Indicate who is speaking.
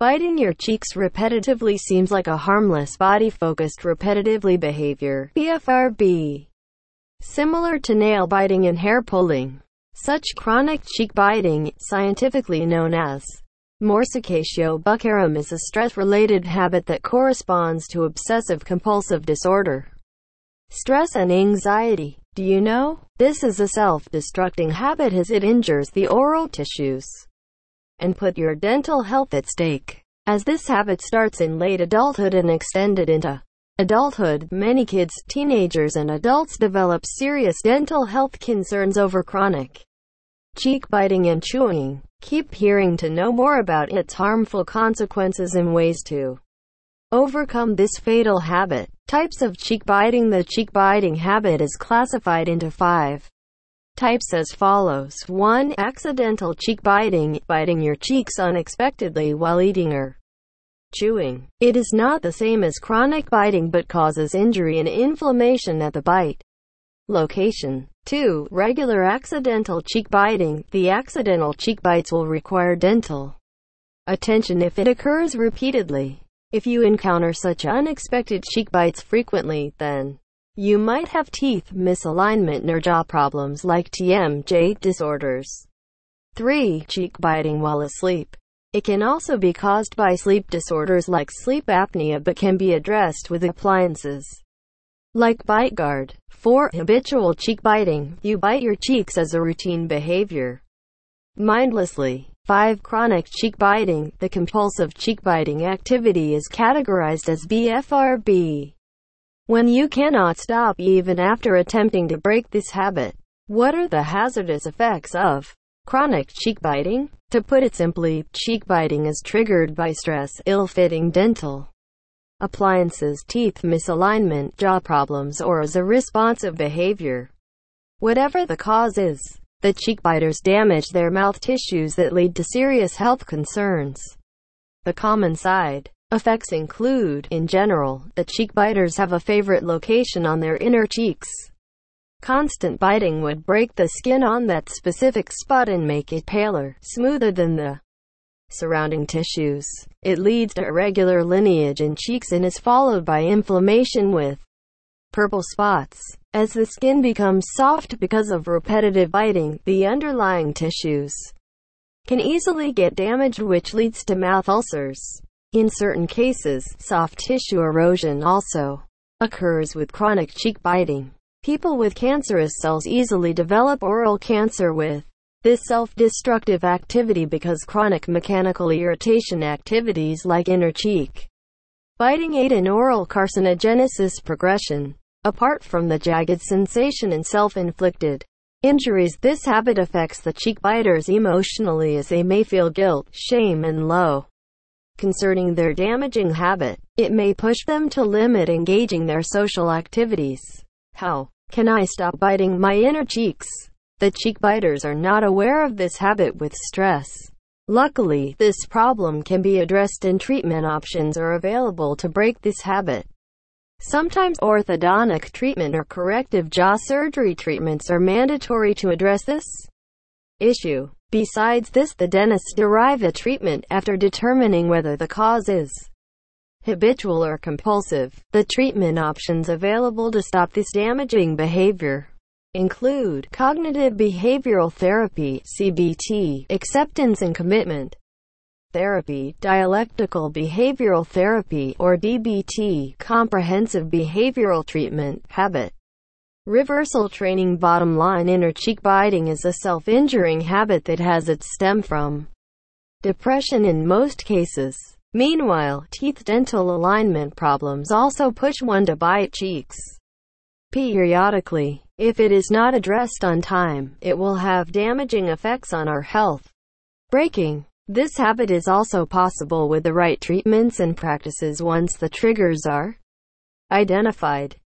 Speaker 1: Biting your cheeks repetitively seems like a harmless, body-focused, repetitively behavior. BFRB. Similar to nail biting and hair pulling. Such chronic cheek biting, scientifically known as morsicatio buccarum is a stress-related habit that corresponds to obsessive-compulsive disorder. Stress and anxiety. Do you know? This is a self-destructing habit as it injures the oral tissues and put your dental health at stake. As this habit starts in late adulthood and extended into adulthood, many kids, teenagers and adults develop serious dental health concerns over chronic cheek biting and chewing. Keep hearing to know more about its harmful consequences and ways to overcome this fatal habit. Types of cheek biting The cheek biting habit is classified into five types as follows. 1. Accidental cheek biting, biting your cheeks unexpectedly while eating or chewing. It is not the same as chronic biting but causes injury and inflammation at the bite location. 2. Regular accidental cheek biting. The accidental cheek bites will require dental attention if it occurs repeatedly. If you encounter such unexpected cheek bites frequently, then you might have teeth misalignment or jaw problems like TMJ disorders. 3. Cheek biting while asleep. It can also be caused by sleep disorders like sleep apnea but can be addressed with appliances like Bite Guard. 4. Habitual cheek biting. You bite your cheeks as a routine behavior. Mindlessly. 5. Chronic cheek biting. The compulsive cheek biting activity is categorized as BFRB. When you cannot stop even after attempting to break this habit, what are the hazardous effects of chronic cheek biting? To put it simply, cheek biting is triggered by stress, ill-fitting dental appliances, teeth misalignment, jaw problems or as a responsive behavior. Whatever the cause is, the cheek biters damage their mouth tissues that lead to serious health concerns. The common side effects include, in general, that cheek biters have a favorite location on their inner cheeks. Constant biting would break the skin on that specific spot and make it paler, smoother than the surrounding tissues. It leads to irregular lineage in cheeks and is followed by inflammation with purple spots. As the skin becomes soft because of repetitive biting, the underlying tissues can easily get damaged which leads to mouth ulcers. In certain cases, soft tissue erosion also occurs with chronic cheek biting. People with cancerous cells easily develop oral cancer with this self-destructive activity because chronic mechanical irritation activities like inner cheek biting aid in oral carcinogenesis progression. Apart from the jagged sensation and self-inflicted injuries, this habit affects the cheek biters emotionally as they may feel guilt, shame and low concerning their damaging habit. It may push them to limit engaging their social activities. How can I stop biting my inner cheeks? The cheek biters are not aware of this habit with stress. Luckily, this problem can be addressed and treatment options are available to break this habit. Sometimes orthodontic treatment or corrective jaw surgery treatments are mandatory to address this issue. Besides this, the dentists derive a treatment after determining whether the cause is habitual or compulsive. The treatment options available to stop this damaging behavior include cognitive behavioral therapy, CBT, acceptance and commitment therapy, dialectical behavioral therapy, or DBT, comprehensive behavioral treatment, habit. Reversal training Bottom line inner cheek biting is a self-injuring habit that has its stem from depression in most cases. Meanwhile, teeth dental alignment problems also push one to bite cheeks periodically. If it is not addressed on time, it will have damaging effects on our health. Breaking this habit is also possible with the right treatments and practices once the triggers are identified.